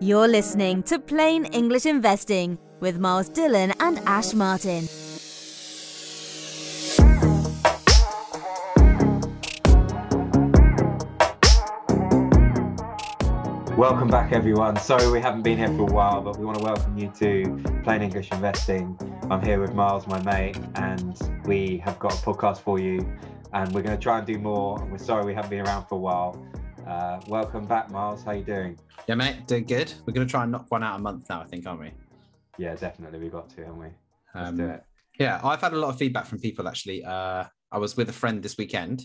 You're listening to Plain English Investing with Miles Dillon and Ash Martin. Welcome back, everyone. Sorry we haven't been here for a while, but we want to welcome you to Plain English Investing. I'm here with Miles, my mate, and we have got a podcast for you. And we're going to try and do more. We're sorry we haven't been around for a while. Uh, welcome back, Miles. How you doing? Yeah, mate, doing good. We're going to try and knock one out a month now, I think, aren't we? Yeah, definitely. We've got to, haven't we? Let's Um, do it. Yeah, I've had a lot of feedback from people actually. Uh, I was with a friend this weekend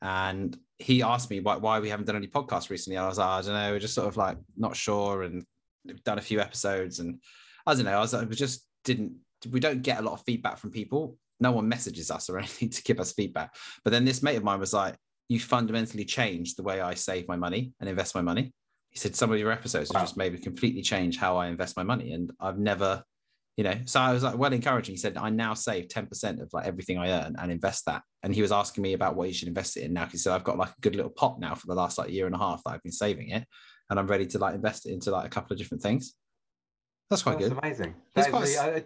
and he asked me why, why we haven't done any podcasts recently. I was like, I don't know, we're just sort of like not sure and we've done a few episodes and I don't know. I was like, we just didn't, we don't get a lot of feedback from people. No one messages us or anything to give us feedback. But then this mate of mine was like, you fundamentally changed the way I save my money and invest my money. He said some of your episodes Wow. have just made me completely change how I invest my money. And I've never, you know, so I was like, well, encouraging. He said, I now save 10% of like everything I earn and invest that. And he was asking me about what you should invest it in now. He said, I've got like a good little pot now for the last like year and a half that I've been saving it. And I'm ready to like invest it into like a couple of different things. That's quite That's good. amazing. That quite really-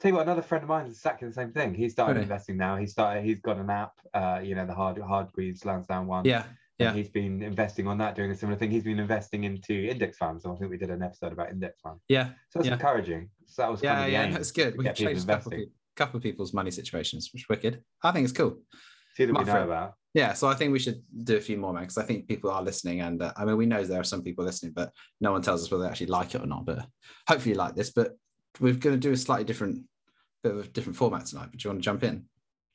tell you what, another friend of mine is exactly the same thing. He started Really? investing now. He started. He's got an app. Uh, you know, the hard Hargreaves Lansdown one. Yeah. And yeah. he's been investing on that, doing a similar thing. He's been investing into index funds. I think we did an episode about index funds. Yeah. So that's Yeah. encouraging. So that was kind Yeah. of Yeah. That's good. We can change a couple, of, couple of people's money situations, which is wicked. I think it's cool. Two that we know friend. about. Yeah, so I think we should do a few more, man, because I think people are listening, and uh, I mean, we know there are some people listening, but no one tells us whether they actually like it or not. But hopefully, you like this. But we're going to do a slightly different, bit of a different format tonight. But do you want to jump in?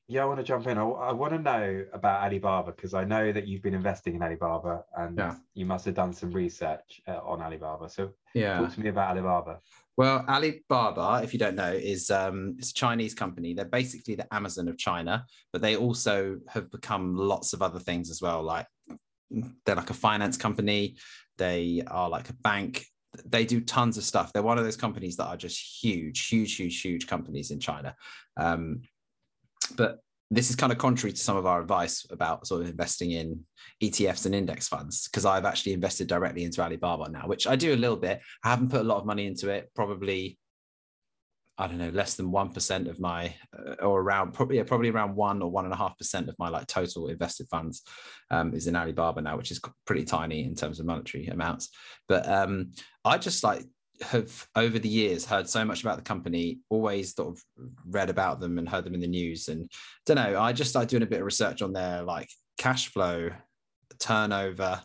Yeah, I want to jump in. I, I want to know about Alibaba because I know that you've been investing in Alibaba and Yeah. you must have done some research uh, on Alibaba. So Yeah. talk to me about Alibaba. Well, Alibaba, if you don't know, is um, it's a Chinese company. They're basically the Amazon of China, but they also have become lots of other things as well. Like they're like a finance company. They are like a bank. They do tons of stuff. They're one of those companies that are just huge, huge, huge, huge companies in China. Um, but this is kind of contrary to some of our advice about sort of investing in ETFs and index funds because I've actually invested directly into Alibaba now, which I do a little bit. I haven't put a lot of money into it, probably I don't know, less than one percent of my, uh, or around probably yeah, probably around one or one and a half percent of my like total invested funds um, is in Alibaba now, which is pretty tiny in terms of monetary amounts. But um, I just like have over the years heard so much about the company, always sort of read about them and heard them in the news, and don't know. I just started doing a bit of research on their like cash flow, turnover,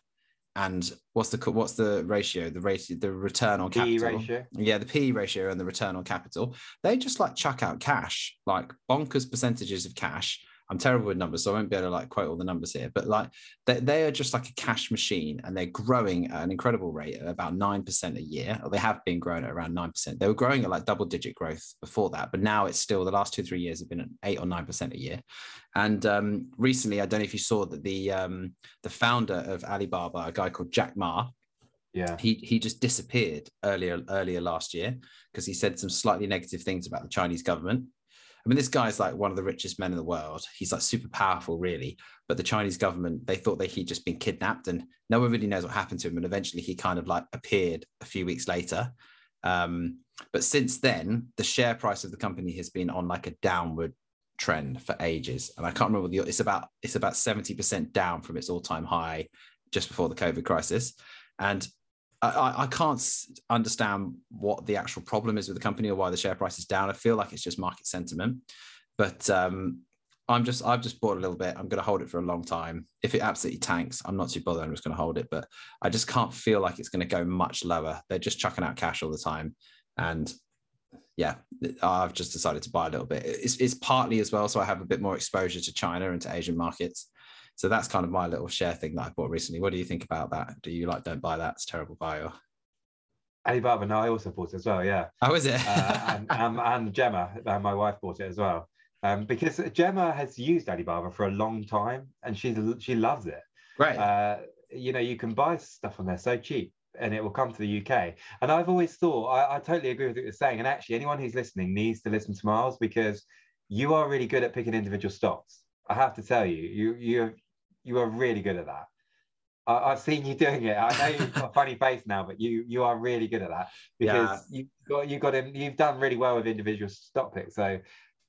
and what's the what's the ratio, the ratio, the return on PE capital. ratio. Yeah, the PE ratio and the return on capital. They just like chuck out cash, like bonkers percentages of cash. I'm terrible with numbers, so I won't be able to like quote all the numbers here, but like they, they are just like a cash machine and they're growing at an incredible rate at about 9% a year, or they have been growing at around 9%. They were growing at like double digit growth before that, but now it's still the last two, three years have been at eight or 9% a year. And um, recently, I don't know if you saw that the um, the founder of Alibaba, a guy called Jack Ma, Yeah. he he just disappeared earlier earlier last year because he said some slightly negative things about the Chinese government. I mean, this guy's like one of the richest men in the world. He's like super powerful, really. But the Chinese government, they thought that he'd just been kidnapped, and no one really knows what happened to him. And eventually, he kind of like appeared a few weeks later. Um, but since then, the share price of the company has been on like a downward trend for ages, and I can't remember the. It's about it's about seventy percent down from its all time high just before the COVID crisis, and I- I, can't understand what the actual problem is with the company or why the share price is down. I feel like it's just market sentiment, but um, I'm just I've just bought a little bit. I'm going to hold it for a long time. If it absolutely tanks, I'm not too bothered. I'm just going to hold it, but I just can't feel like it's going to go much lower. They're just chucking out cash all the time, and yeah, I've just decided to buy a little bit. It's, it's partly as well, so I have a bit more exposure to China and to Asian markets. So that's kind of my little share thing that I bought recently. What do you think about that? Do you like don't buy that? It's terrible buy or Alibaba, no, I also bought it as well. Yeah. oh, is it? uh, and, um, and Gemma, uh, my wife, bought it as well. Um, because Gemma has used Alibaba for a long time, and she's she loves it. Right. Uh, you know, you can buy stuff on there so cheap, and it will come to the UK. And I've always thought, I, I totally agree with what you're saying. And actually, anyone who's listening needs to listen to Miles because you are really good at picking individual stocks. I have to tell you, you you you are really good at that. I, have seen you doing it. I know you've got a funny face now, but you you are really good at that because yeah. you got you got in. You've done really well with individual stock picks. So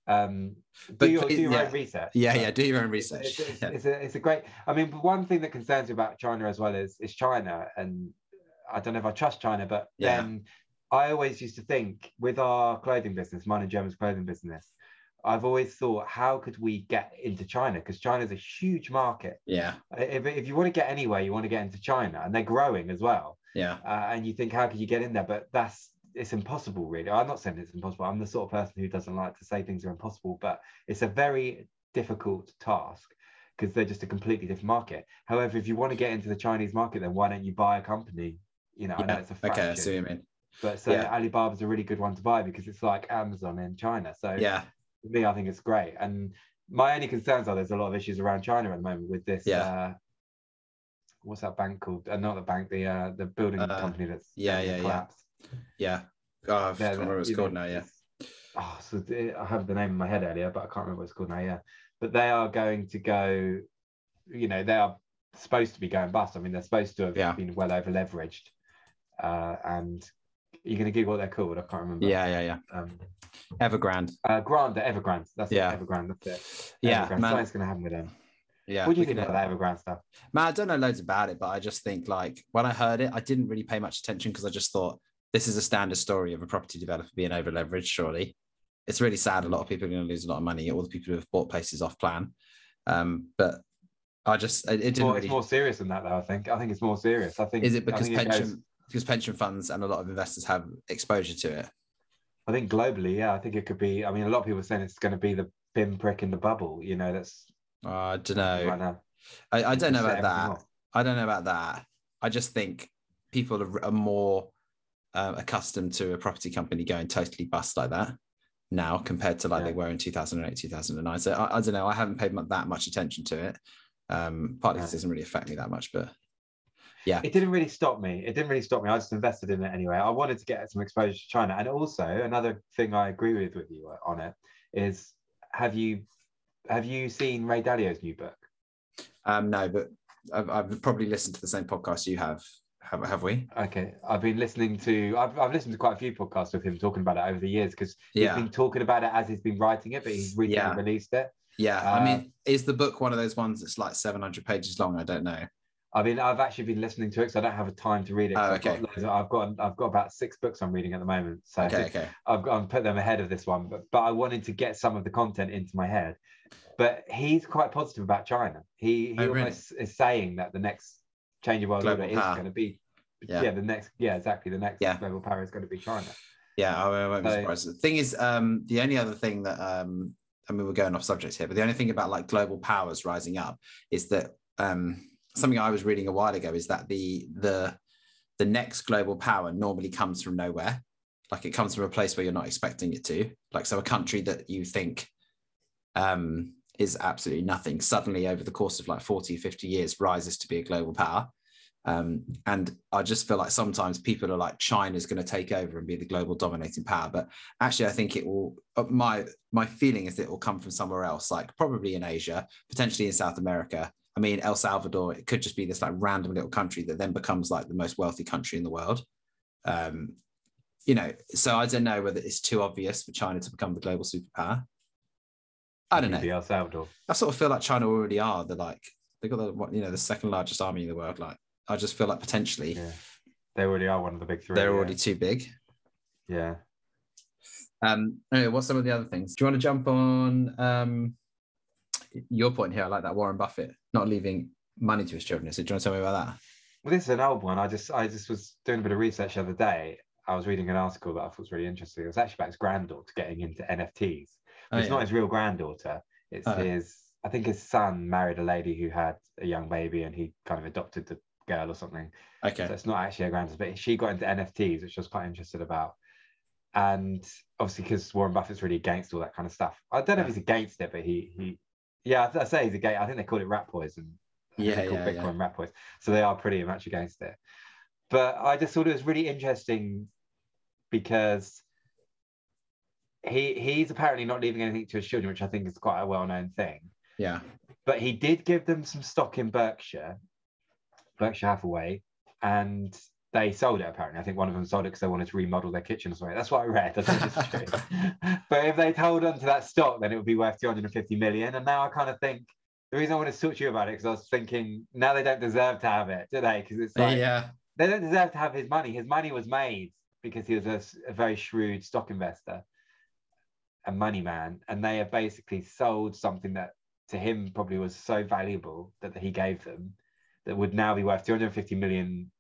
um, but do your, do your yeah. own research. Yeah, yeah, do your own research. It's, it's, yeah. it's, a, it's a great. I mean, one thing that concerns me about China as well is is China, and I don't know if I trust China, but yeah. then I always used to think with our clothing business, mine and Gemma's clothing business, I've always thought, how could we get into China? Because China's a huge market. Yeah. If, if you want to get anywhere, you want to get into China, and they're growing as well. Yeah. Uh, and you think, how could you get in there? But that's it's impossible, really. I'm not saying it's impossible. I'm the sort of person who doesn't like to say things are impossible, but it's a very difficult task because they're just a completely different market. However, if you want to get into the Chinese market, then why don't you buy a company? You know, yeah. I know it's a fraction. Okay, I see what you mean. But so yeah. Alibaba's a really good one to buy because it's like Amazon in China. So yeah, for me, I think it's great. And my only concerns are there's a lot of issues around China at the moment with this. Yeah. Uh, what's that bank called? Uh, not the bank, the uh, the building uh, company that's yeah, yeah, collapsed. yeah. Yeah. Oh, I can't remember what it's called know, now. Yeah. Oh, so I have the name in my head earlier, but I can't remember what it's called now. Yeah, but they are going to go. You know, they are supposed to be going bust. I mean, they're supposed to have yeah. been well over leveraged, uh, and you're going to give what they're called. I can't remember. Yeah, yeah, yeah. Um, Evergrande. Uh, Grande, Evergrande. That's yeah. it, Evergrande. That's it. Yeah, Evergrande. man. Something's going to happen with them. Yeah. What do you think about that Evergrande stuff? Man, I don't know loads about it, but I just think like when I heard it, I didn't really pay much attention because I just thought this is a standard story of a property developer being over leveraged. Surely, it's really sad. A lot of people are going to lose a lot of money. All the people who have bought places off plan. Um, but I just it, it didn't more, really. It's more serious than that, though. I think. I think it's more serious. I think. Is it because pension? It goes... Because pension funds and a lot of investors have exposure to it. I think globally, yeah, I think it could be. I mean, a lot of people are saying it's going to be the pinprick in the bubble. You know, that's. Uh, I don't know. Right now. I, I don't know about that. I don't know about that. I just think people are, are more um, accustomed to a property company going totally bust like that now compared to like yeah. they were in 2008, 2009. So I, I, don't know. I haven't paid that much attention to it. Um, partly because it doesn't really affect me that much, but yeah. It didn't really stop me. It didn't really stop me. I just invested in it anyway. I wanted to get some exposure to china. And also another thing i agree with with you on it is have you have you seen ray dalio's new book? Um no but i've, I've probably listened to the same podcast you have. Have, have we? Okay. I've been listening to I've, I've listened to quite a few podcasts with him talking about it over the years because he's yeah. been talking about it as he's been writing it but he's recently yeah. released it. Yeah. Uh, i mean is the book one of those ones that's like 700 pages long? I don't know I mean, I've actually been listening to it, so I don't have a time to read it. Oh, okay. I've got, I've got, I've got about six books I'm reading at the moment, so okay, okay. I've, I've put them ahead of this one. But but I wanted to get some of the content into my head. But he's quite positive about China. He he oh, almost really? is saying that the next change of world global order power. is going to be yeah. yeah. the next yeah exactly the next yeah. global power is going to be China. Yeah, I won't be surprised. The thing is, um, the only other thing that um, I mean, we're going off subject here, but the only thing about like global powers rising up is that um something I was reading a while ago is that the the the next global power normally comes from nowhere. Like it comes from a place where you're not expecting it to. Like so a country that you think um, is absolutely nothing suddenly over the course of like 40, 50 years rises to be a global power. Um, and I just feel like sometimes people are like China's going to take over and be the global dominating power, but actually I think it will. Uh, my my feeling is it will come from somewhere else, like probably in Asia, potentially in South America, I mean, El Salvador, it could just be this like random little country that then becomes like the most wealthy country in the world. Um, you know, so I don't know whether it's too obvious for China to become the global superpower. I don't know. El Salvador. I sort of feel like China already are. They're like they've got the you know the second largest army in the world. Like I just feel like potentially yeah. they already are one of the big three. They're yeah. already too big. Yeah. Um. Anyway, what's some of the other things? Do you want to jump on um your point here? I like that Warren Buffett not leaving money to his children. So do you want to tell me about that? Well, this is an old one. I just I just was doing a bit of research the other day. I was reading an article that I thought was really interesting. It was actually about his granddaughter getting into NFTs. Oh, it's yeah. not his real granddaughter. It's oh. his. I think his son married a lady who had a young baby, and he kind of adopted the girl or something. Okay. So it's not actually a granddaughter, but she got into NFTs, which I was quite interested about. And obviously, because Warren Buffett's really against all that kind of stuff. I don't know yeah. if he's against it, but he he yeah, I, say he's a gay. I think they call it rat poison. Yeah, yeah, Bitcoin yeah. rat poison. So they are pretty much against it. But I just thought it was really interesting because he he's apparently not leaving anything to his children, which I think is quite a well-known thing. Yeah. But he did give them some stock in Berkshire, Berkshire Hathaway, and they sold it apparently. I think one of them sold it because they wanted to remodel their kitchen or something. That's what I read. I think it's true. but if they'd hold on to that stock, then it would be worth 250 million. And now I kind of think the reason I want to talk to you about it because I was thinking now they don't deserve to have it, do they? Because it's like yeah, they don't deserve to have his money. His money was made because he was a, a very shrewd stock investor, a money man, and they have basically sold something that to him probably was so valuable that he gave them that would now be worth 250 million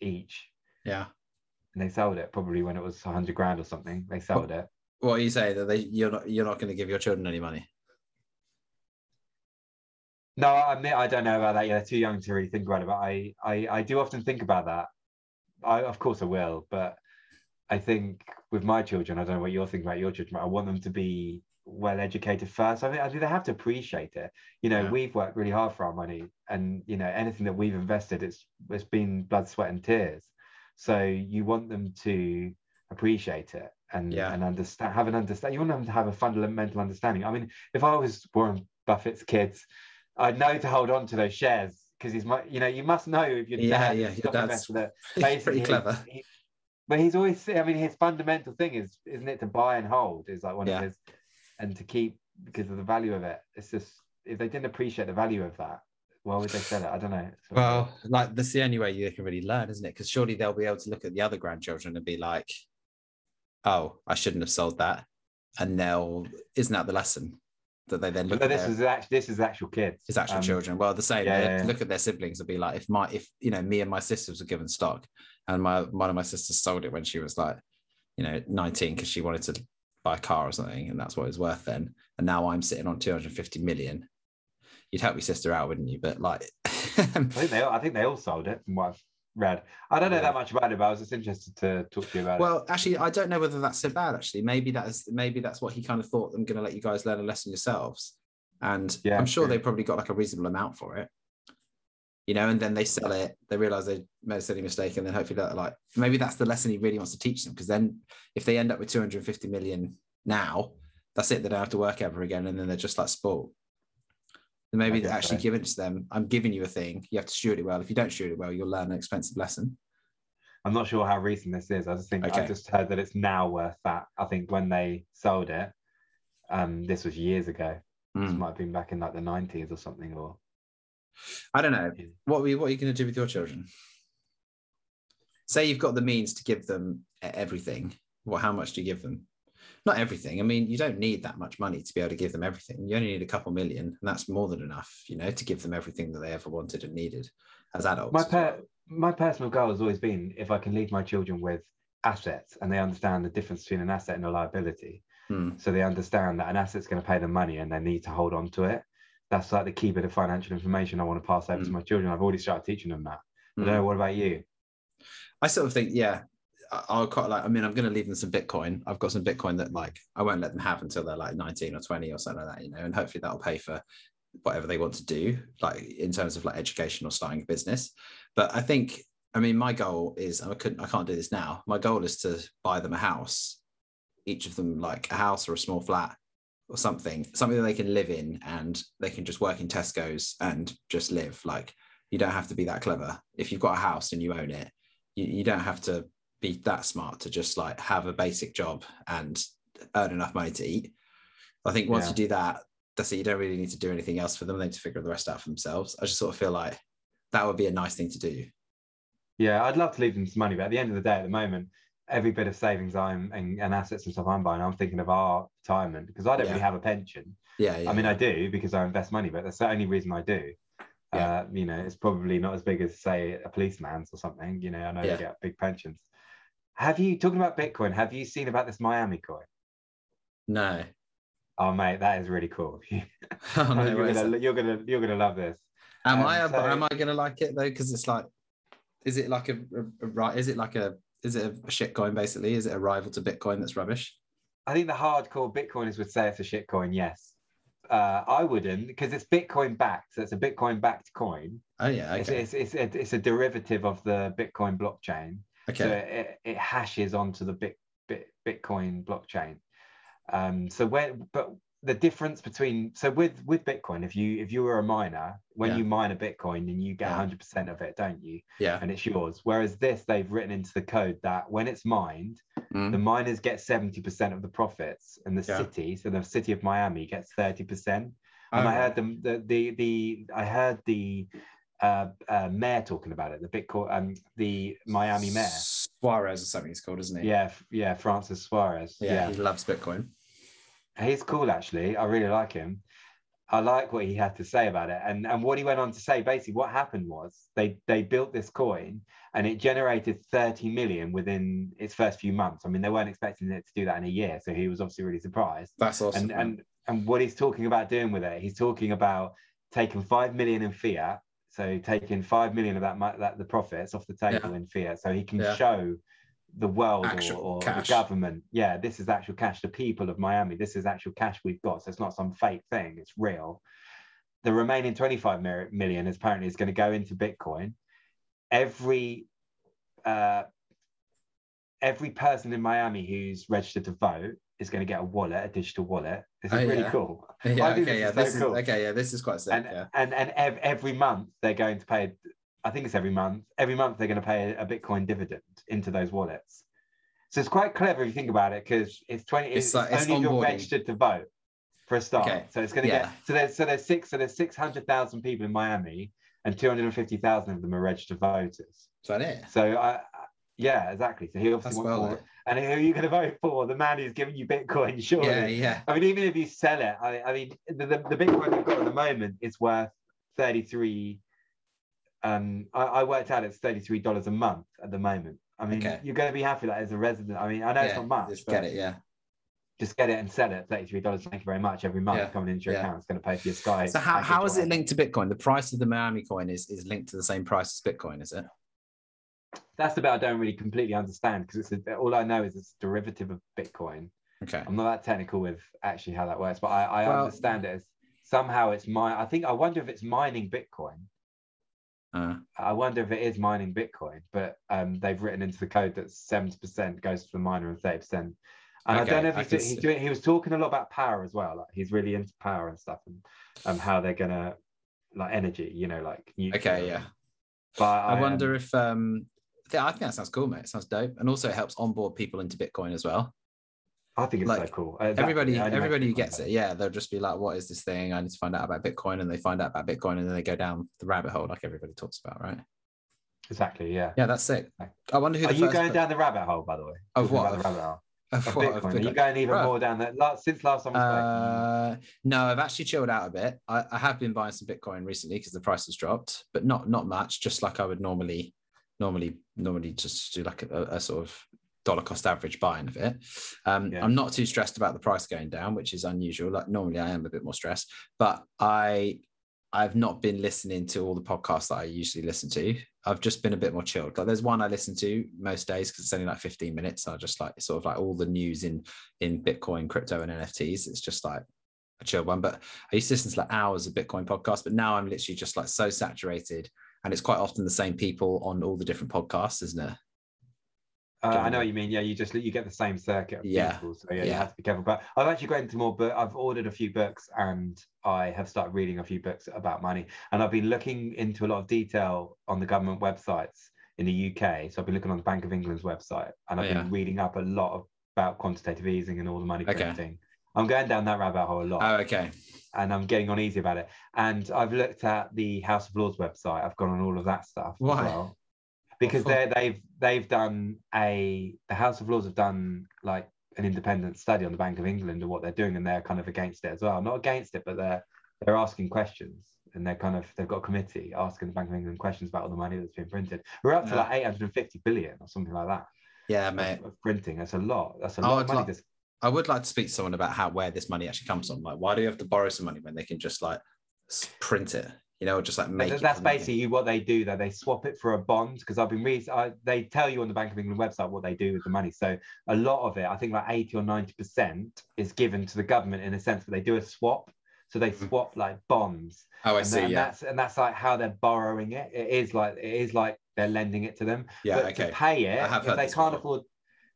each. yeah. And they sold it probably when it was 100 grand or something. They sold it. What are you saying that they you're not you're not going to give your children any money? No, I admit I don't know about that. Yeah, they're too young to really think about it. But I, I, I do often think about that. I, of course, I will. But I think with my children, I don't know what you're thinking about your children. But I want them to be well educated first. I think I think they have to appreciate it. You know, Yeah. we've worked really hard for our money, and you know, anything that we've invested, it's it's been blood, sweat, and tears. So you want them to appreciate it and Yeah. and understand, have an understand. You want them to have a fundamental understanding. I mean, if I was Warren Buffett's kids, I'd know to hold on to those shares because he's my, you know, you must know if your Yeah, yeah, your dad's that pretty clever. he- but he's always I mean his fundamental thing is isn't it to buy and hold is like one Yeah. of his and to keep because of the value of it. It's just if they didn't appreciate the value of that, why would they sell it? I don't know. It's- Well, like that's the only way you can really learn, isn't it? Because surely they'll be able to look at the other grandchildren and be like, "Oh, I shouldn't have sold that," and they'll isn't that the lesson that they then look no, this their, is actually this is actual kids. his actual Um, children? Well, the same. yeah, yeah. look at their siblings and be like, "If my if you know me and my sisters were given stock, and my one of my sisters sold it when she was like, you know, nineteen because she wanted to buy a car or something, and that's what it was worth then, and now I'm sitting on two hundred fifty million. You'd help your sister out, wouldn't you? But like, I think they all, I think they all sold it from what I've read. I don't know Yeah. that much about it, but I was just interested to talk to you about it. Well, actually, I don't know whether that's so bad. Actually, maybe that's maybe that's what he kind of thought. I'm going to let you guys learn a lesson yourselves, and Yeah, I'm sure true. they probably got like a reasonable amount for it. You know, and then they sell it. They realize they made a silly mistake, and then hopefully that like maybe that's the lesson he really wants to teach them. Because then, if they end up with 250 million now, that's it. They don't have to work ever again, and then they're just like sport. And maybe they guess actually so. give it to them. I'm giving you a thing. You have to steward it well. If you don't steward it well, you'll learn an expensive lesson. I'm not sure how recent this is. I just think Okay. I just heard that it's now worth that. I think when they sold it, um, this was years ago. This Mm. might have been back in like the 90s or something. Or I don't know. What are you, what are you going to do with your children? Say you've got the means to give them everything. Well, how much do you give them? Not everything. I mean, you don't need that much money to be able to give them everything. You only need a couple million, and that's more than enough, you know, to give them everything that they ever wanted and needed as adults. my per- my personal goal has always been if I can leave my children with assets and they understand the difference between an asset and a liability. Hmm. So they understand that an asset's going to pay them money and they need to hold on to it. That's like the key bit of financial information I want to pass over to Mm. my children. I've already started teaching them that. Know. What about you? I sort of think, yeah, I- I'll quite like. I mean, I'm going to leave them some Bitcoin. I've got some Bitcoin that like I won't let them have until they're like 19 or 20 or something like that, you know. And hopefully that'll pay for whatever they want to do, like in terms of like education or starting a business. But I think, I mean, my goal is I couldn't, I can't do this now. My goal is to buy them a house, each of them like a house or a small flat or something, something that they can live in and they can just work in Tesco's and just live. Like you don't have to be that clever. If you've got a house and you own it, you, you don't have to be that smart to just like have a basic job and earn enough money to eat. I think once Yeah. you do that, that's it. You don't really need to do anything else for them. They need to figure the rest out for themselves. I just sort of feel like that would be a nice thing to do. Yeah, I'd love to leave them some money, but at the end of the day, at the moment, every bit of savings I'm and, and assets and stuff I'm buying, I'm thinking of our retirement because I don't Yeah. really have a pension. Yeah. yeah I mean. I do because I invest money, but that's the only reason I do. Yeah. Uh, you know, it's probably not as big as say a policeman's or something. You know, I know Yeah. they get big pensions. Have you talking about Bitcoin? Have you seen about this Miami coin? no. Oh, mate, that is really cool. Oh, no, you're, gonna, you're gonna you're gonna love this. am um, I so- am I gonna like it though? Because it's like, is it like a, a, a right? Is it like a is it a shit coin basically? Is it a rival to Bitcoin that's rubbish? I think the hardcore Bitcoiners would say it's a shit coin. Yes, uh, I wouldn't because it's Bitcoin backed. So it's a Bitcoin backed coin. Oh yeah. It's, Okay. it's, it's, a, it's a derivative of the Bitcoin blockchain. So okay. it, it hashes onto the Bit, Bit, Bitcoin blockchain. Um, so when, but the difference between so with with bitcoin if you if you were a miner when Yeah. you mine a bitcoin then you get Yeah. 100% of it don't you Yeah. and it's yours whereas this they've written into the code that when it's mined Mm. the miners get 70% of the profits and the Yeah. city so the city of miami gets 30% and Oh, i heard them the the, the i heard the uh, uh mayor talking about it the bitcoin um the miami mayor Suarez or something he's called, isn't he? yeah yeah francis suarez Yeah, yeah he loves Bitcoin. He's cool, actually. I really like him. I like what he had to say about it, and and what he went on to say. Basically, what happened was they they built this coin, and it generated 30 million within its first few months. I mean, they weren't expecting it to do that in a year, so he was obviously really surprised. That's awesome. And and and what he's talking about doing with it, he's talking about taking five million in fiat. So taking five million of that that the profits off the table Yeah. in fiat, so he can Yeah. show the world or, Actual or the cash. government, yeah, this is actual cash. The people of Miami, this is actual cash we've got. So it's not some fake thing; it's real. The remaining 25 mi- million is apparently is going to go into Bitcoin. Every uh, every person in Miami who's registered to vote is going to get a wallet, a digital wallet. This is Oh, really yeah. cool. yeah, okay, yeah, so this is cool. okay, yeah, this is quite sick. and yeah. and and ev- every month they're going to pay i think it's every month. Every month they're going to pay a, bitcoin dividend into those wallets. So it's quite clever if you think about it because it's 20 It's it's, like- it's only if you're registered to vote for a start. Okay, so it's going to yeah. get so there's so there's six so there's 600000 people in miami and 250000 of them are registered voters. Is that it? so i I- yeah exactly. So he obviously That's wants well more. and who are you going to vote for? The man who's giving you bitcoin surely. Yeah, yeah. I mean, even if you sell it, I, I mean, the, the, the Bitcoin we've got at the moment is worth 33. Um, I, I worked out it's $33 a month at the moment. I mean, Okay. you're going to be happy that as a resident. I mean, I know it's not much, Just get it, yeah. just get it and sell it. $33. Thank you very much. Every month Yeah, coming into your yeah. account, it's going to pay for your Sky. So how, how is it linked to Bitcoin? The price of the Miami coin is, is linked to the same price as Bitcoin, is it? That's the bit I don't really completely understand because it's a, all I know is it's a derivative of Bitcoin. Okay. I'm not that technical with actually how that works, but I, I Well- understand it as somehow it's my. I think I wonder if it's mining Bitcoin. Uh, I wonder if it is mining Bitcoin, but um, they've written into the code that seventy percent goes to the miner and thirty percent. And I don't know if he's, can do- he's doing. He was talking a lot about power as well. Like he's really into power and stuff, and um, how they're gonna like energy. You know, like nuclear. okay, yeah. But I um, wonder if um yeah, I think that sounds cool, mate. It sounds dope. And also it helps onboard people into Bitcoin as well. I think it's so like, cool. Exactly, everybody it only everybody who gets it, yeah, they'll just be like, what is this thing? I need to find out about Bitcoin. And they find out about Bitcoin and then they go down the rabbit hole like everybody talks about, right? Exactly. Yeah. Yeah, that's sick. I wonder who Are you going per- down the rabbit hole, by the way? Of what? The rabbit hole. of Of what- of Bitcoin. Are you going even Bruh. more down that? Last, since last time. Uh, no, I've actually chilled out a bit. I, I have been buying some Bitcoin recently because the price has dropped, but not not much. Just like I would normally, normally, normally just do like a, a sort of dollar cost average buying of it. Um, Yeah. I'm not too stressed about the price going down, which is unusual. Like normally, I am a bit more stressed, but I I've not been listening to all the podcasts that I usually listen to. I've just been a bit more chilled. Like there's one I listen to most days because it's only like 15 minutes. And I just like sort of like all the news in in Bitcoin, crypto, and NFTs. It's just like a chill one. But I used to listen to like hours of Bitcoin podcasts, but now I'm literally just like so saturated. And it's quite often the same people on all the different podcasts, isn't it? Uh, I know what you mean. Yeah, you just you get the same circuit of Yeah, people, so yeah, you have to be careful. But I've actually got into more. But I've ordered a few books, and I have started reading a few books about money. And I've been looking into a lot of detail on the government websites in the UK. So I've been looking on the Bank of England's website, and I've Oh, been reading up a lot about quantitative easing and all the money printing. Okay. I'm going down that rabbit hole a lot Oh, okay. and I'm getting on easy about it. And I've looked at the House of Lords website. I've gone on all of that stuff Why? as well. Because they they've they've done a the House of Lords have done like an independent study on the Bank of England and what they're doing, and they're kind of against it as well. Not against it, but they're they're asking questions. And they're kind of they've got a committee asking the Bank of England questions about all the money that's been printed. We're up to Yeah. like 850 billion or something like that Yeah, mate. of printing. That's a lot. That's a I lot of money. like- I would like to speak to someone about how where this money actually comes from. Like, why do you have to borrow some money when they can just like print it? You know, just like make. That's basically what they do though they swap it for a bond because i've been reading they tell you on the bank of england website what they do with the money so a lot of it i think like 80 or 90 percent is given to the government in a sense that they do a swap so they Mhm. swap like bonds Oh, I and, see. tha- and yeah. that's and that's like how they're borrowing it it is like it is like they're lending it to them Yeah. but Okay. to pay it if they can't before. afford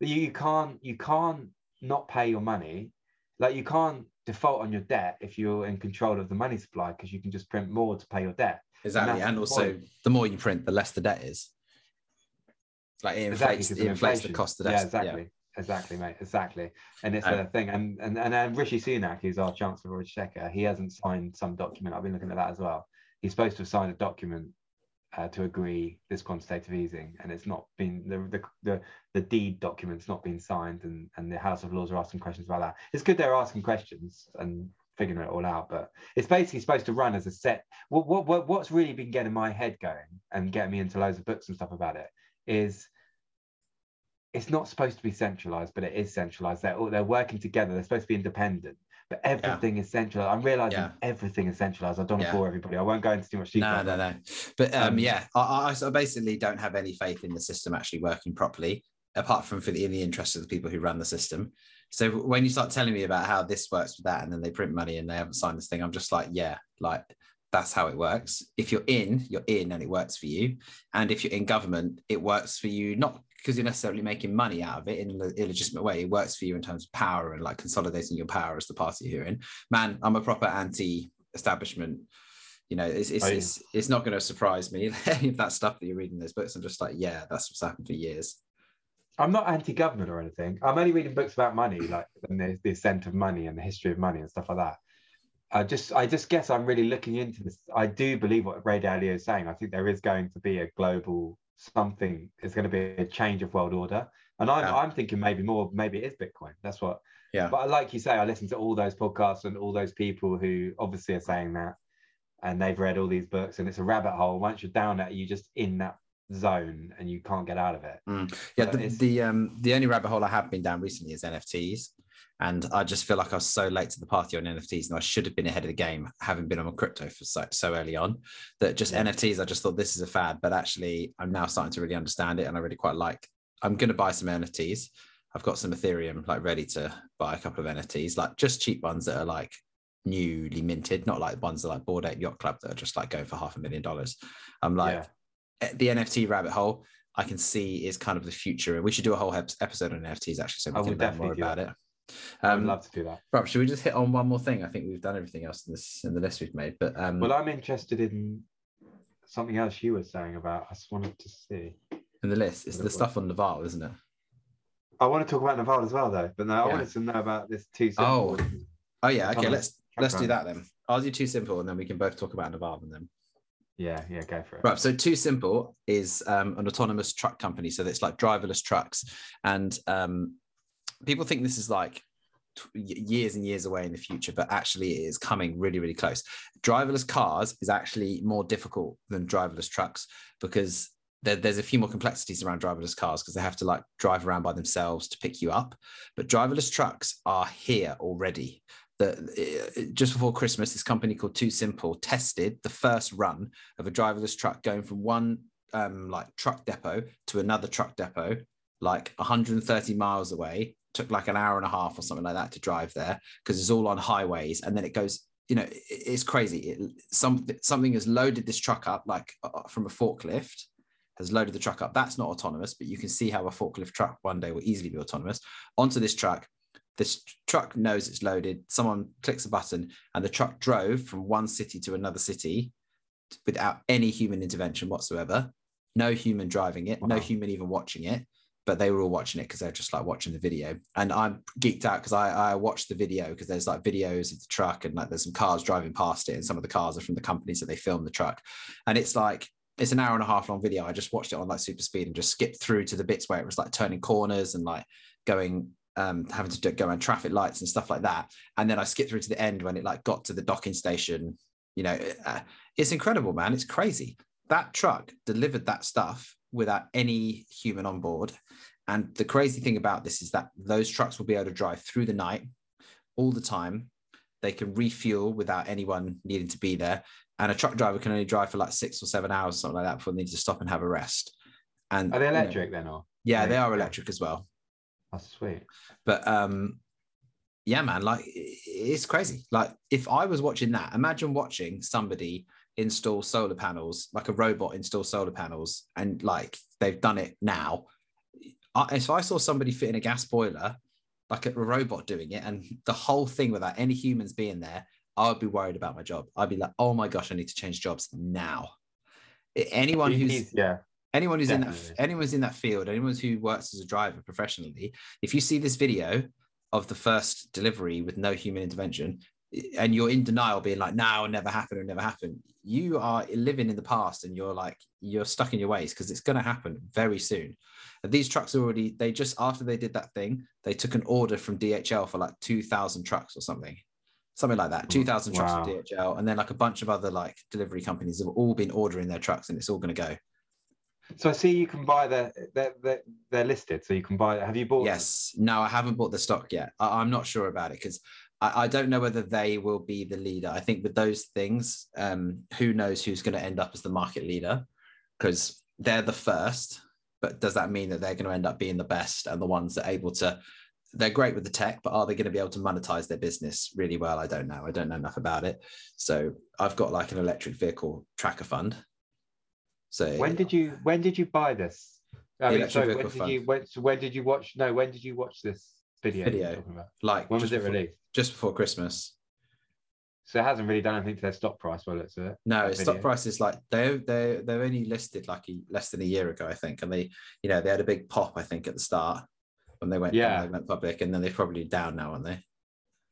you, you can't you can't not pay your money like you can't default on your debt if you're in control of the money supply because you can just print more to pay your debt. Exactly, and, the also point. the more you print, the less the debt is. Like it Exactly, it inflates the cost of debt. Yeah, exactly. Exactly, mate. Exactly. And it's Um, the thing. And and and uh, Rishi Sunak, who's our Chancellor of the Exchequer, he hasn't signed some document. I've been looking at that as well. He's supposed to have signed a document uh, to agree this quantitative easing, and it's not been the the the, the deed document's not been signed, and and the House of Lords are asking questions about that. It's good they're asking questions and figuring it all out, but it's basically supposed to run as a set. What what, what what's really been getting my head going and getting me into loads of books and stuff about it is it's not supposed to be centralized, but it is centralized. They're all, they're working together. They're supposed to be independent, but everything is centralized. I'm realizing Yeah. everything is centralized. I don't Yeah. bore everybody. I won't go into too much detail. No, no, no. But um, Um, yeah, I, I, I basically don't have any faith in the system actually working properly, apart from for the in the interest of the people who run the system. So when you start telling me about how this works with that, and then they print money and they haven't signed this thing, I'm just like, yeah, like that's how it works. If you're in, you're in, and it works for you. And if you're in government, it works for you not because you're necessarily making money out of it in an illegitimate way. It works for you in terms of power and like consolidating your power as the party you're in. Man, I'm a proper anti-establishment you know, it's it's, yeah. it's, it's not going to surprise me any of that stuff that you're reading those books. I'm just like, yeah, that's what's happened for years. I'm not anti-government or anything. I'm only reading books about money, like and the, the ascent of money and the history of money and stuff like that. I just, I just guess I'm really looking into this. I do believe what Ray Dalio is saying. I think there is going to be a global something. is going to be a change of world order, and I'm, Yeah. I'm thinking maybe more. Maybe it is Bitcoin. That's what. Yeah. But like you say, I listen to all those podcasts and all those people who obviously are saying that, and they've read all these books, and it's a rabbit hole. Once you're down it, you're just in that zone and you can't get out of it. Yeah, But the, the um the only rabbit hole I have been down recently is NFTs, and I just feel like I was so late to the party on NFTs, and I should have been ahead of the game, having been on a crypto for so so early on. That just Yeah. NFTs, I just thought this is a fad, but actually I'm now starting to really understand it, and I really quite like. I'm going to buy some NFTs. I've got some Ethereum like ready to buy a couple of NFTs, like just cheap ones that are like newly minted, not like ones that are like Bored Ape Yacht Club that are just like going for half a million dollars. I'm like Yeah. eh, the NFT rabbit hole. I can see is kind of the future, and we should do a whole episode on NFTs actually, so we I can learn more about it. I Um, love to do that. Rob, should we just hit on one more thing? I think we've done everything else in this in the list we've made, but um, Well, I'm interested in something else you were saying about. I just wanted to see. in the list, it's the stuff on Naval, isn't it? I want to talk about Naval as well, though. But no, I Yeah. wanted to know about this too. Oh. Oh yeah, okay. Let's let's do that then. I'll do TuSimple, and then we can both talk about Naval and then. yeah, yeah, go for it. Right. So TuSimple is um, an autonomous truck company. So it's like driverless trucks. And um, people think this is like years and years away in the future, but actually it is coming really, really close. Driverless cars is actually more difficult than driverless trucks because there, there's a few more complexities around driverless cars because they have to like drive around by themselves to pick you up. But driverless trucks are here already. That just before Christmas, this company called TuSimple tested the first run of a driverless truck going from one um, like truck depot to another truck depot, like 130 miles away. Took like an hour and a half or something like that to drive there because it's all on highways, and then it goes. You know, it- it's crazy. It, some something has loaded this truck up like uh, from a forklift, has loaded the truck up. That's not autonomous, but you can see how a forklift truck one day will easily be autonomous. Onto this truck, this truck knows it's loaded. Someone clicks a button, and the truck drove from one city to another city without any human intervention whatsoever. No human driving it, no human even watching it, but they were all watching it because they're just like watching the video. And I'm geeked out because I, I watched the video because there's like videos of the truck and like there's some cars driving past it, and some of the cars are from the companies that they filmed the truck. And it's like it's an hour and a half long video. I just watched it on like super speed and just skipped through to the bits where it was like turning corners and like going um having to do, go around traffic lights and stuff like that and then i skipped through to the end when it like got to the docking station you know uh, it's incredible man it's crazy that truck delivered that stuff without any human on board. And the crazy thing about this is that those trucks will be able to drive through the night all the time. They can refuel without anyone needing to be there. And a truck driver can only drive for like six or seven hours or something like that before they need to stop and have a rest. And Are they you know, electric then, or? yeah they are electric as well. That's sweet. but um yeah man like it's crazy. Like if i was watching that imagine watching somebody install solar panels like a robot install solar panels and like they've done it now I, if i saw somebody fitting a gas boiler like a robot doing it, and the whole thing without any humans being there, I would be worried about my job. I'd be like, oh my gosh, I need to change jobs now. Anyone who's yeah, anyone who's in that Definitely. anyone's in that field, anyone who works as a driver professionally, if you see this video of the first delivery with no human intervention, and you're in denial, being like, "No, it'll never happen, it'll never happen," you are living in the past, and you're like, you're stuck in your ways because it's going to happen very soon. And these trucks are already, they just after they did that thing, they took an order from DHL for like two thousand trucks or something. Something like that, oh, two thousand trucks from DHL, and then like a bunch of other like delivery companies have all been ordering their trucks, and it's all going to go. So I see you can buy the they're, they're, they're listed, so you can buy. Have you bought? Yes. No, I haven't bought the stock yet. I, I'm not sure about it because I, I don't know whether they will be the leader. I think with those things, um, who knows who's going to end up as the market leader because they're the first. But does that mean that they're going to end up being the best and the ones that are able to? They're great with the tech, but are they going to be able to monetize their business really well? I don't know. I don't know enough about it. So I've got like an electric vehicle tracker fund. So When did you when did you buy this? I mean, when did fund. you when, so when did you watch? No, when did you watch this video? Video. like When was it before- released? Just before Christmas. So it hasn't really done anything to their stock price, well, it's it. No, its stock price is like they they they're only listed like a, less than a year ago, I think, and they you know they had a big pop, I think, at the start when they went Yeah. they went public, and then they're probably down now, aren't they?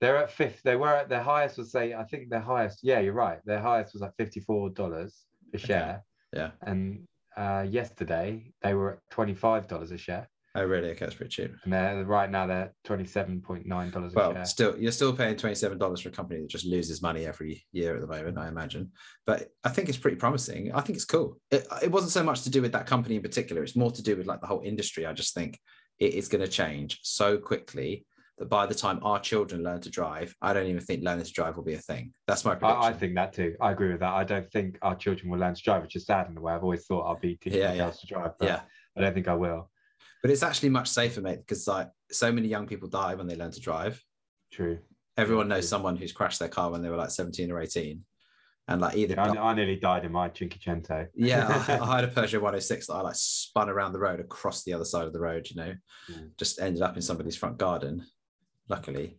They're at fifth. They were at their highest was say I think their highest. Yeah, you're right. Their highest was like fifty four dollars a share, Yeah. and uh, yesterday they were at twenty five dollars a share, Oh, really? Okay, that's pretty cheap. and they're right now they're twenty seven point nine dollars a Well, share. still, you're still paying twenty seven dollars for a company that just loses money every year at the moment, I imagine. But I think it's pretty promising. I think it's cool. It, it wasn't so much to do with that company in particular; it's more to do with like the whole industry. I just think it is going to change so quickly that by the time our children learn to drive, I don't even think learning to drive will be a thing. That's my prediction. I, I think that too. I agree with that. I don't think our children will learn to drive, which is sad in a way. I've always thought I'll be teaching Yeah, yeah. girls to drive, but yeah. I don't think I will. But it's actually much safer, mate, because like so many young people die when they learn to drive. True. Everyone knows true. someone who's crashed their car when they were like 17 or 18. And like either Yeah, I, I nearly died in my Cinquecento. yeah, I, I had a Peugeot 106 that I like spun around the road across the other side of the road, you know, Mm. just ended up in somebody's front garden, luckily.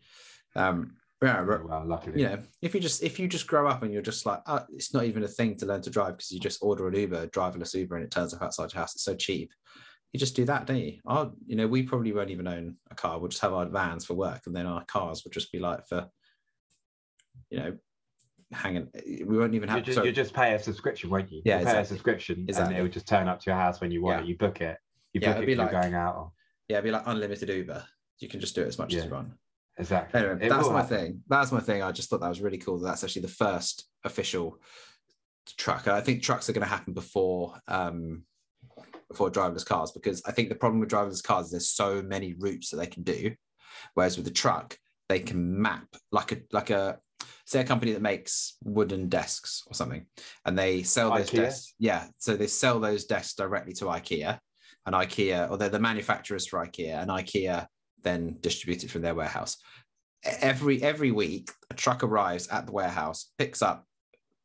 Um, yeah, well, luckily. you know, if you just if you just grow up and you're just like, oh, it's not even a thing to learn to drive because you just order an Uber, driverless Uber, and it turns up outside your house. It's so cheap. You just do that, don't you? Our, you know, we probably won't even own a car. We'll just have our vans for work, and then our cars will just be like for, you know, hanging. We won't even have. you just pay a subscription, won't you? Yeah, you pay a subscription, Exactly. and it will just turn up to your house when you want Yeah. it. You book it. You Yeah, book it'd it be like- going out. Or, yeah, it'd be like unlimited Uber. You can just do it as much as you want. exactly. Anyway, It that's my happen. thing. That's my thing. I just thought that was really cool. That that's actually the first official truck. I think trucks are going to happen before um, before driverless cars because I think the problem with driverless cars is there's so many routes that they can do, whereas with the truck they can map like a like a say a company that makes wooden desks or something, and they sell those IKEA? desks. Yeah, so they sell those desks directly to IKEA, and IKEA or they're the manufacturers for IKEA, and IKEA then distribute it from their warehouse. Every every week, a truck arrives at the warehouse, picks up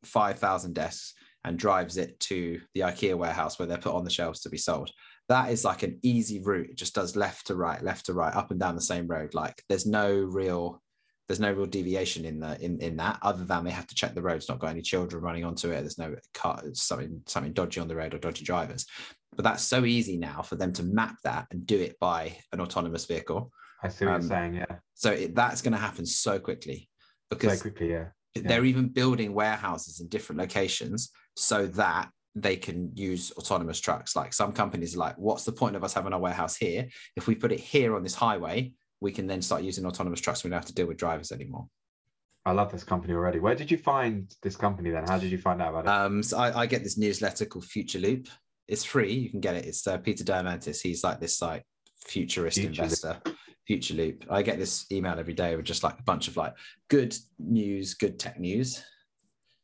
five thousand desks, and drives it to the IKEA warehouse where they're put on the shelves to be sold. That is like an easy route. It just does left to right, left to right, up and down the same road. Like there's no real there's no real deviation in the in, in that other than they have to check the road's not got any children running onto it. There's no car something something dodgy on the road or dodgy drivers. But that's so easy now for them to map that and do it by an autonomous vehicle. I see what um, you're saying. Yeah. So it, that's going to happen so quickly So because quickly, yeah. they're even building warehouses in different locations so that they can use autonomous trucks. Like some companies are like, what's the point of us having our warehouse here? If we put it here on this highway, we can then start using autonomous trucks. We don't have to deal with drivers anymore. I love this company already. Where did you find this company then? How did you find out about it? Um, so I, I get this newsletter called Future Loop. It's free. You can get it. It's uh, Peter Diamandis. He's like this like futurist Future Loop. investor. Future Loop. I get this email every day with just like a bunch of like good news, good tech news.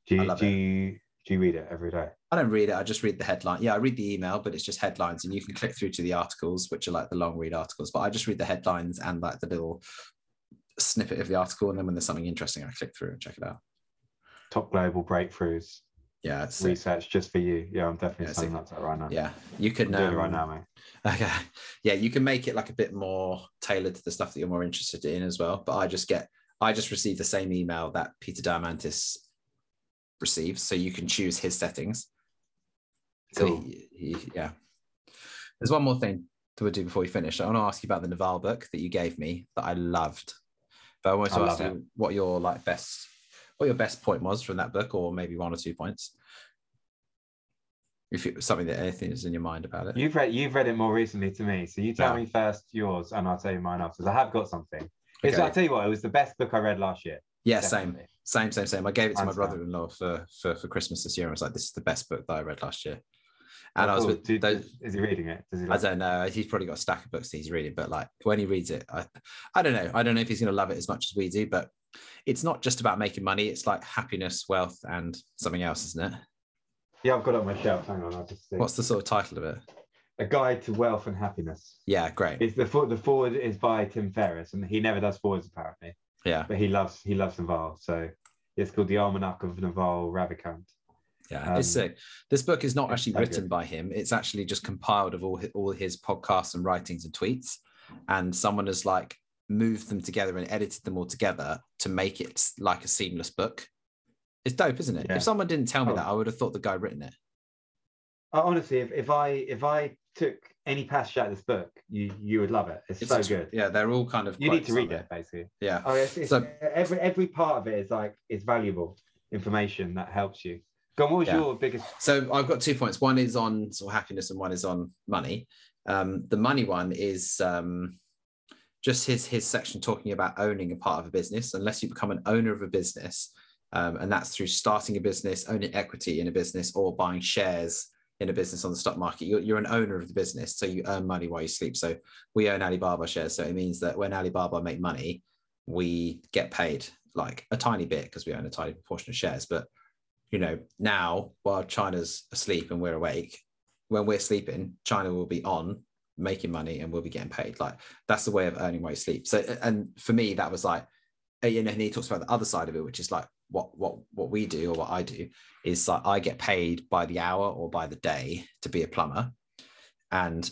do I love do it. you do you read it every day? I don't read it. I just read the headline. Yeah, I read the email, but it's just headlines, and you can click through to the articles, which are like the long read articles. But I just read the headlines and like the little snippet of the article, and then when there's something interesting, I click through and check it out. Top global breakthroughs Yeah, it's research just for you. Yeah, I'm definitely Yeah, signing up to that right now. yeah. You can doing it right um, now, mate. Okay. Yeah, you can make it like a bit more tailored to the stuff that you're more interested in as well. But I just get I just receive the same email that Peter Diamandis receives, so you can choose his settings. So Cool. he, he, yeah. There's one more thing to do before we finish. I want to ask you about the Naval book that you gave me that I loved. But I wanted to I ask you what your like best what your best point was from that book, or maybe one or two points. If it was something that anything is in your mind about it. You've read you've read it more recently to me, so you tell Yeah. me first yours, and I'll tell you mine afterwards. I have got something. It's, Okay. I'll tell you what, it was the best book I read last year. yeah, definitely. Same, same, same. Same. I gave it to my brother-in-law for, for for Christmas this year. I was like, "This is the best book that I read last year." And Oh, I was with Do- those. is he reading it? Does he I don't know. He's probably got a stack of books that he's reading, but like when he reads it, I, I don't know. I don't know if he's going to love it as much as we do. But it's not just about making money. It's like happiness, wealth, and something else, isn't it? Yeah, I've got it on my shelf. Hang on, I'll just see. What's the sort of title of it? A Guide to Wealth and Happiness. Yeah, great. It's the the foreword is by Tim Ferriss, and he never does forewords apparently, Yeah, but he loves he loves Naval. So it's called the Almanac of Naval Ravikant. yeah, it's Um, sick. This book is not actually written good. by him. It's actually just compiled of all his, all his podcasts and writings and tweets, and someone has like moved them together and edited them all together to make it like a seamless book. It's dope, isn't it? Yeah. If someone didn't tell me Oh. that, I would have thought the guy written it. Uh, honestly, if, if I if I took any passage out of this book, you you would love it. It's, It's so good. Yeah, they're all kind of. You need to read it basically. Yeah. Oh, it's, it's, So- every every part of it is like it's valuable information that helps you. Go on, what was Yeah. your biggest? So I've got two points. One is on sort of happiness, and one is on money. Um, the money one is um, just his his section talking about owning a part of a business. Unless you become an owner of a business, um, and that's through starting a business, owning equity in a business, or buying shares in a business on the stock market. You're, you're an owner of the business, so you earn money while you sleep. So we own Alibaba shares, so it means that when Alibaba make money, we get paid like a tiny bit because we own a tiny proportion of shares, but you know, now while China's asleep and we're awake, when we're sleeping, China will be on making money and we'll be getting paid. Like that's the way of earning while you sleep. So, and for me, that was like, you know, and he talks about the other side of it, which is like what what what we do or what I do is like I get paid by the hour or by the day to be a plumber, and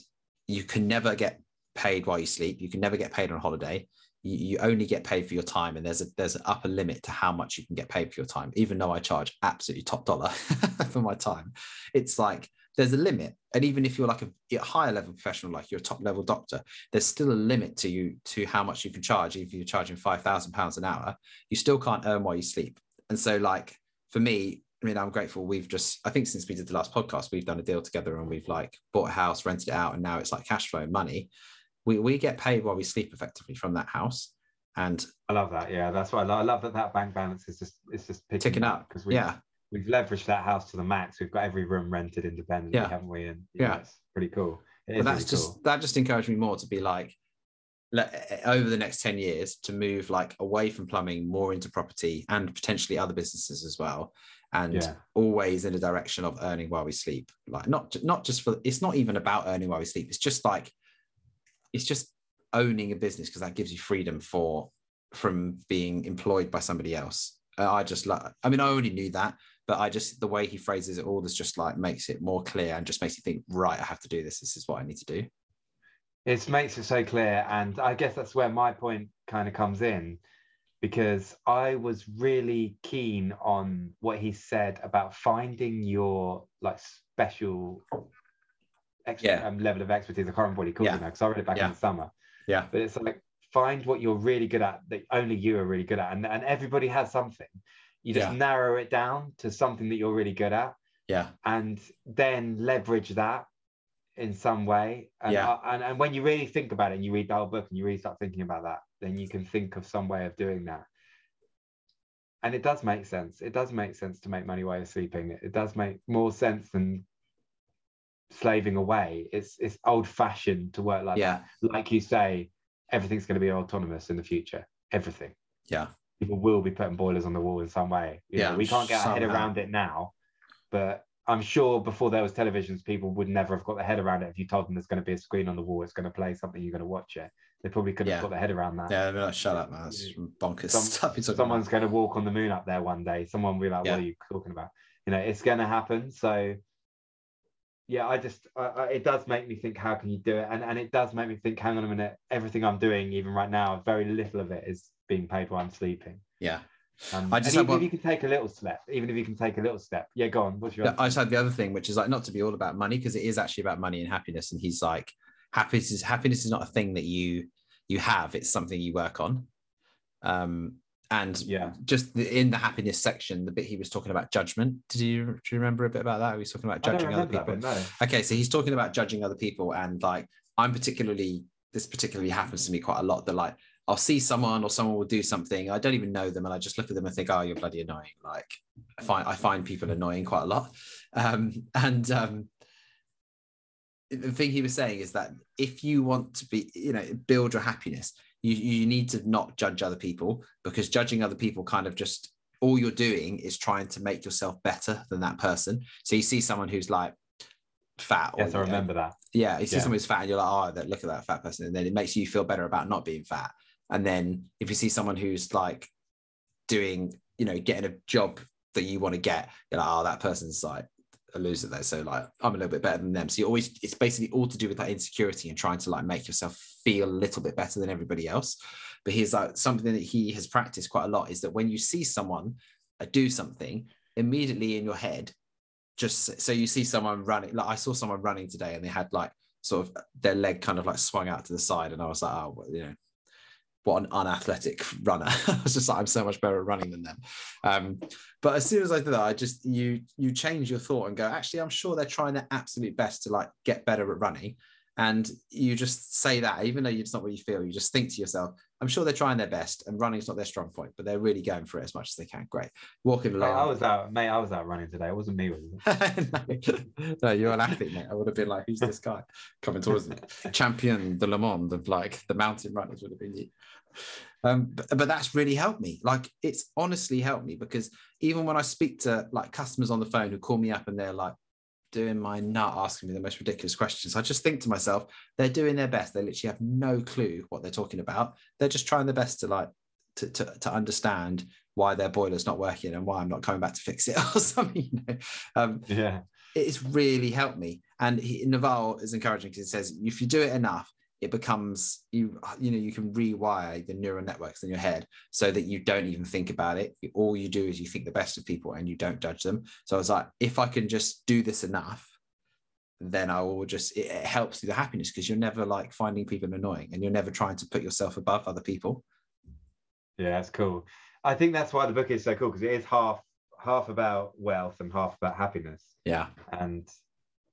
you can never get paid while you sleep. You can never get paid on holiday. You, you only get paid for your time. And there's a there's an upper limit to how much you can get paid for your time even though i charge absolutely top dollar for my time. It's like there's a limit. And even if you're like a, a higher level professional like you're a top level doctor there's still a limit to you to how much you can charge. If you're charging 5000 pounds an hour you still can't earn while you sleep and so like for me I mean, I'm grateful. We've just, I think since we did the last podcast, we've done a deal together and we've like bought a house, rented it out, and now it's like cash flow money we, we get paid while we sleep effectively from that house and I love that. Yeah, that's why I love, I love that that bank balance is just it's just picking ticking up because we yeah we've leveraged that house to the max. We've got every room rented independently, Yeah. haven't we? And Yeah. it's pretty cool. It but that's really just cool. that just encouraged me more to be like over the next 10 years to move like away from plumbing more into property and potentially other businesses as well and Yeah. always in a direction of earning while we sleep. Like not not just for it's not even about earning while we sleep. It's just like it's just owning a business because that gives you freedom for from being employed by somebody else. Uh, i just like i mean i already knew that but i just the way he phrases it all is just like makes it more clear and just makes you think right i have to do this. This is what i need to do it makes it so clear and i guess that's where my point kind of comes in because i was really keen on what he said about finding your like special ex- Yeah. um, level of expertise. I can't remember what he called Yeah. it now because i read it back Yeah. in the summer. Yeah. But it's like find what you're really good at that only you are really good at and, and everybody has something. You just narrow it down to something that you're really good at. Yeah. And then leverage that in some way. And, Yeah. and and when you really think about it and you read the whole book and you really start thinking about that, then you can think of some way of doing that. And it does make sense. It does make sense to make money while you're sleeping. It does make more sense than slaving away. It's it's old fashioned to work like yeah that. Like you say, everything's going to be autonomous in the future. Everything. yeah People will be putting boilers on the wall in some way. You know, Yeah, we can't get our head around it now, but I'm sure before there was televisions, people would never have got their head around it. If you told them there's going to be a screen on the wall, it's going to play something, you're going to watch it. They probably couldn't Yeah. have got their head around that. yeah like shut up man that's bonkers Some- stuff Someone's about. going to walk on the moon up there one day. Someone will be like, Yeah. "What are you talking about?" You know, it's going to happen. So yeah, I just I, I, it does make me think, how can you do it? And and it does make me think, hang on a minute, everything I'm doing, even right now, very little of it is being paid while I'm sleeping. Yeah. Um, I just even one- if you can take a little step, even if you can take a little step, yeah, go on. What's your? Yeah, I just had the other thing, which is like not to be all about money because it is actually about money and happiness. And he's like, happiness is happiness is not a thing that you you have; it's something you work on. Um, and Yeah. just the, in the happiness section, the bit he was talking about judgment. Did you do you remember a bit about that? He was talking about judging other people. no. Okay, so he's talking about judging other people, and like I'm particularly this particularly happens to me quite a lot. That like I'll see someone or someone will do something, I don't even know them, and I just look at them and think, "Oh, you're bloody annoying." Like I find I find people annoying quite a lot, um, and um, the thing he was saying is that if you want to be, you know, build your happiness, you you need to not judge other people because judging other people kind of just all you're doing is trying to make yourself better than that person. So you see someone who's like fat, or Yes, I you know, remember that. yeah, you see Yeah. someone who's fat and you're like, oh, that look at that fat person, and then it makes you feel better about not being fat. And then if you see someone who's like doing, you know, getting a job that you want to get, you're like, oh, that person's like a loser there. So like, I'm a little bit better than them. So you always, it's basically all to do with that insecurity and trying to like make yourself feel a little bit better than everybody else. But he's like something that he has practiced quite a lot is that when you see someone uh, do something, immediately in your head, just so you see someone running like i saw someone running today and they had like sort of their leg kind of like swung out to the side and i was like oh you know what an unathletic runner. I was just like i'm so much better at running than them. Um but as soon as i did that i just you you change your thought and go actually i'm sure they're trying their absolute best to like get better at running and you just say that even though it's not what you feel you just think to yourself i'm sure they're trying their best and running's not their strong point but they're really going for it as much as they can great walking Mate, along I was out, mate. I was out running today. It wasn't me, was it? no, no, you're an athlete, mate. I would have been like, who's this guy coming towards me? Champion de Le Monde of like the mountain runners would have been you. Um, but, but that's really helped me. Like, it's honestly helped me because even when I speak to like customers on the phone who call me up and they're like doing my nut, asking me the most ridiculous questions, I just think to myself, they're doing their best. They literally have no clue what they're talking about. They're just trying their best to like to, to, to understand why their boiler's not working and why I'm not coming back to fix it or something. You know? um, Yeah. it's really helped me. And he, Naval is encouraging because he says if you do it enough, it becomes you you know you can rewire the neural networks in your head so that you don't even think about it. All you do is you think the best of people and you don't judge them. So I was like, if I can just do this enough, then I will just it, it helps with the happiness because you're never like finding people annoying and you're never trying to put yourself above other people. Yeah, that's cool. I think that's why the book is so cool because it is half half about wealth and half about happiness. Yeah. And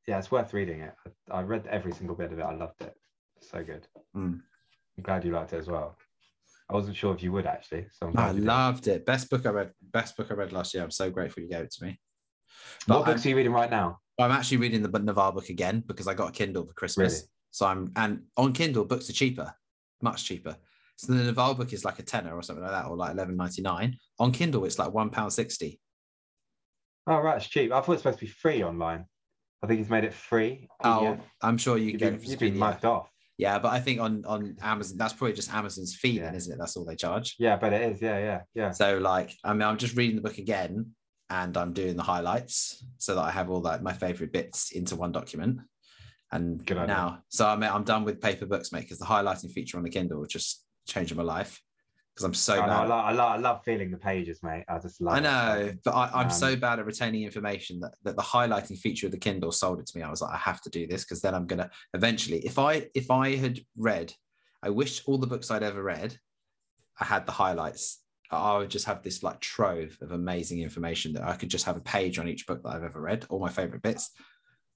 yeah, it's worth reading it. I, I read every single bit of it. I loved it. So good. Mm. I'm glad you liked it as well. I wasn't sure if you would actually. So I'm I you did. loved it. Best book I read. Best book I read last year. I'm so grateful you gave it to me. What But books are you reading right now? I'm actually reading the Naval book again because I got a Kindle for Christmas. Really? So I'm and on Kindle books are cheaper, much cheaper. So the Naval book is like a tenner or something like that, or like eleven ninety nine. On Kindle, it's like one pound sixty. Oh right, it's cheap. I thought it's supposed to be free online. I think he's made it free. Oh. I'm sure you you've can been, get it you've been mugged off. Yeah, but I think on on Amazon, that's probably just Amazon's fee, then, Yeah. isn't it? That's all they charge. Yeah, but it is. Yeah, yeah, yeah. So like, I mean, I'm just reading the book again, and I'm doing the highlights so that I have all like my favorite bits into one document. And now, so I'm I'm done with paper books, mate, because the highlighting feature on the Kindle just changing my life. Because I'm so I, know, bad. I, love, I, love, I love feeling the pages, mate. I just love. I it. know, but I, I'm so Um, bad at retaining information that, that the highlighting feature of the Kindle sold it to me. I was like, I have to do this because then I'm gonna eventually. If I if I had read, I wish all the books I'd ever read, I had the highlights. I would just have this like trove of amazing information that I could just have a page on each book that I've ever read, all my favorite bits.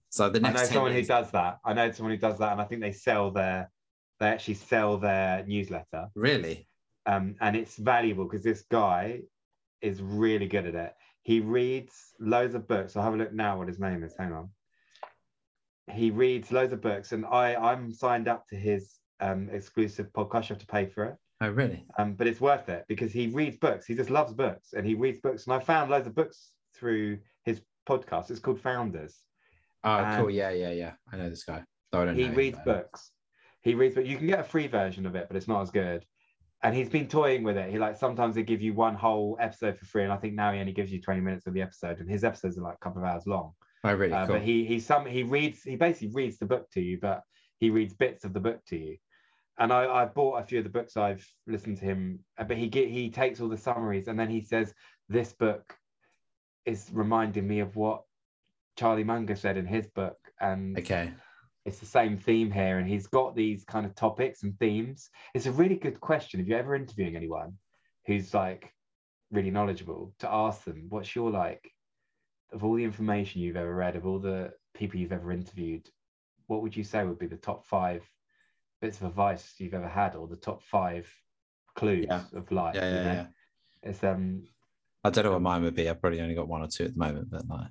So the next I know someone who does that. I know someone who does that, and I think they sell their, they actually sell their newsletter, really, um, and it's valuable because this guy is really good at it. He reads loads of books. I'll have a look now what his name is. Hang on. He reads loads of books, and I I'm signed up to his um, exclusive podcast. You have to pay for it. oh really? um, but it's worth it because he reads books. He just loves books, and he reads books. And I found loads of books through his podcast. It's called Founders. Oh, Um, cool. Yeah, yeah, yeah. I know this guy. Though I don't He reads books. He reads, but you can get a free version of it, but it's not as good. And he's been toying with it. He like sometimes they give you one whole episode for free, and I think now he only gives you twenty minutes of the episode, and his episodes are like a couple of hours long. Oh, really? Uh, cool. But he he some he reads he basically reads the book to you, but he reads bits of the book to you. And I I bought a few of the books I've listened to him, uh, but he get he takes all the summaries and then he says this book is reminding me of what Charlie Munger said in his book, and okay. It's the same theme here. And he's got these kind of topics and themes. It's a really good question if you're ever interviewing anyone who's like really knowledgeable to ask them, what's your like of all the information you've ever read, of all the people you've ever interviewed, what would you say would be the top five bits of advice you've ever had, or the top five clues Yeah. of life? Yeah, you yeah, know? yeah. It's um, I don't know what mine would be. I've probably only got one or two at the moment, but like,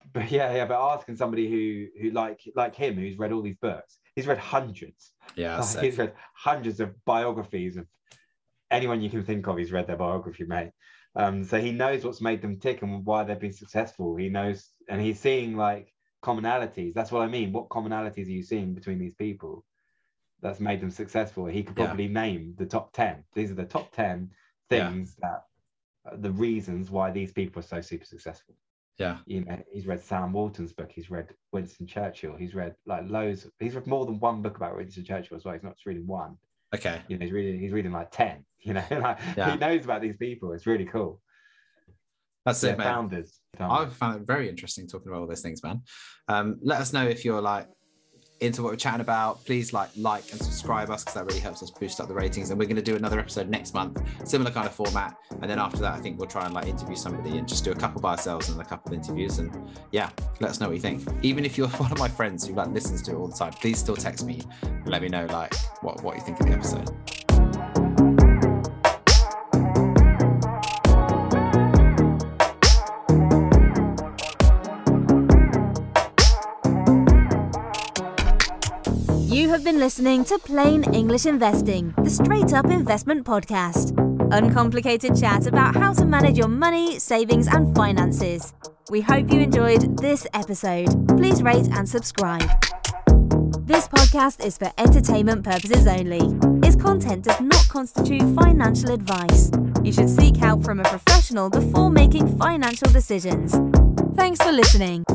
but yeah, yeah. But asking somebody who who like like him, who's read all these books, he's read hundreds. yeah, Like, he's read hundreds of biographies of anyone you can think of. He's read their biography, mate. Um, so he knows what's made them tick and why they've been successful. He knows, and he's seeing like commonalities. That's what I mean. What commonalities are you seeing between these people that's made them successful? He could Yeah. probably name the top ten. These are the top ten Yeah. things that the reasons why these people are so super successful yeah, you know, he's read Sam Walton's book, he's read Winston Churchill, he's read like loads, he's read more than one book about Winston Churchill as well. He's not just reading one, okay. you know, he's reading he's reading like 10, you know, like Yeah. he knows about these people. It's really cool. That's it, man. founders. I founders. found it very interesting talking about all those things, man. Um, let us know if you're like into what we're chatting about. Please like, like, and subscribe us because that really helps us boost up the ratings. And we're going to do another episode next month, similar kind of format. And then after that, I think we'll try and like interview somebody and just do a couple by ourselves and a couple of interviews. And yeah, let us know what you think. Even if you're one of my friends who like listens to it all the time, please still text me and let me know like what what you think of the episode. Listening to Plain English Investing, the straight up investment podcast. Uncomplicated chat about how to manage your money, savings, and finances. We hope you enjoyed this episode. Please rate and subscribe. This podcast is for entertainment purposes only. Its content does not constitute financial advice. You should seek help from a professional before making financial decisions. Thanks for listening.